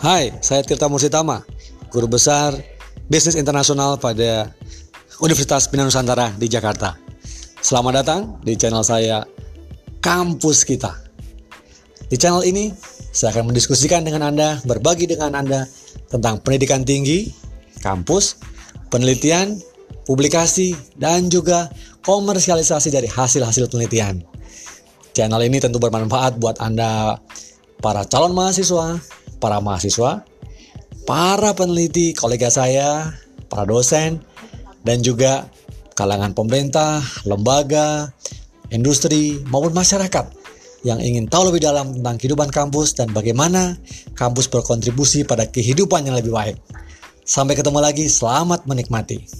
Hai, saya Tirta Mursitama, guru besar Bisnis Internasional pada Universitas Bina Nusantara di Jakarta. Selamat datang di channel saya Kampus Kita. Di channel ini, saya akan mendiskusikan dengan Anda, berbagi dengan Anda tentang pendidikan tinggi, kampus, penelitian, publikasi, dan juga komersialisasi dari hasil-hasil penelitian. Channel ini tentu bermanfaat buat Anda para calon mahasiswa, para mahasiswa, para peneliti, kolega saya, para dosen, dan juga kalangan pemerintah, lembaga, industri, maupun masyarakat yang ingin tahu lebih dalam tentang kehidupan kampus dan bagaimana kampus berkontribusi pada kehidupan yang lebih baik. Sampai ketemu lagi, selamat menikmati.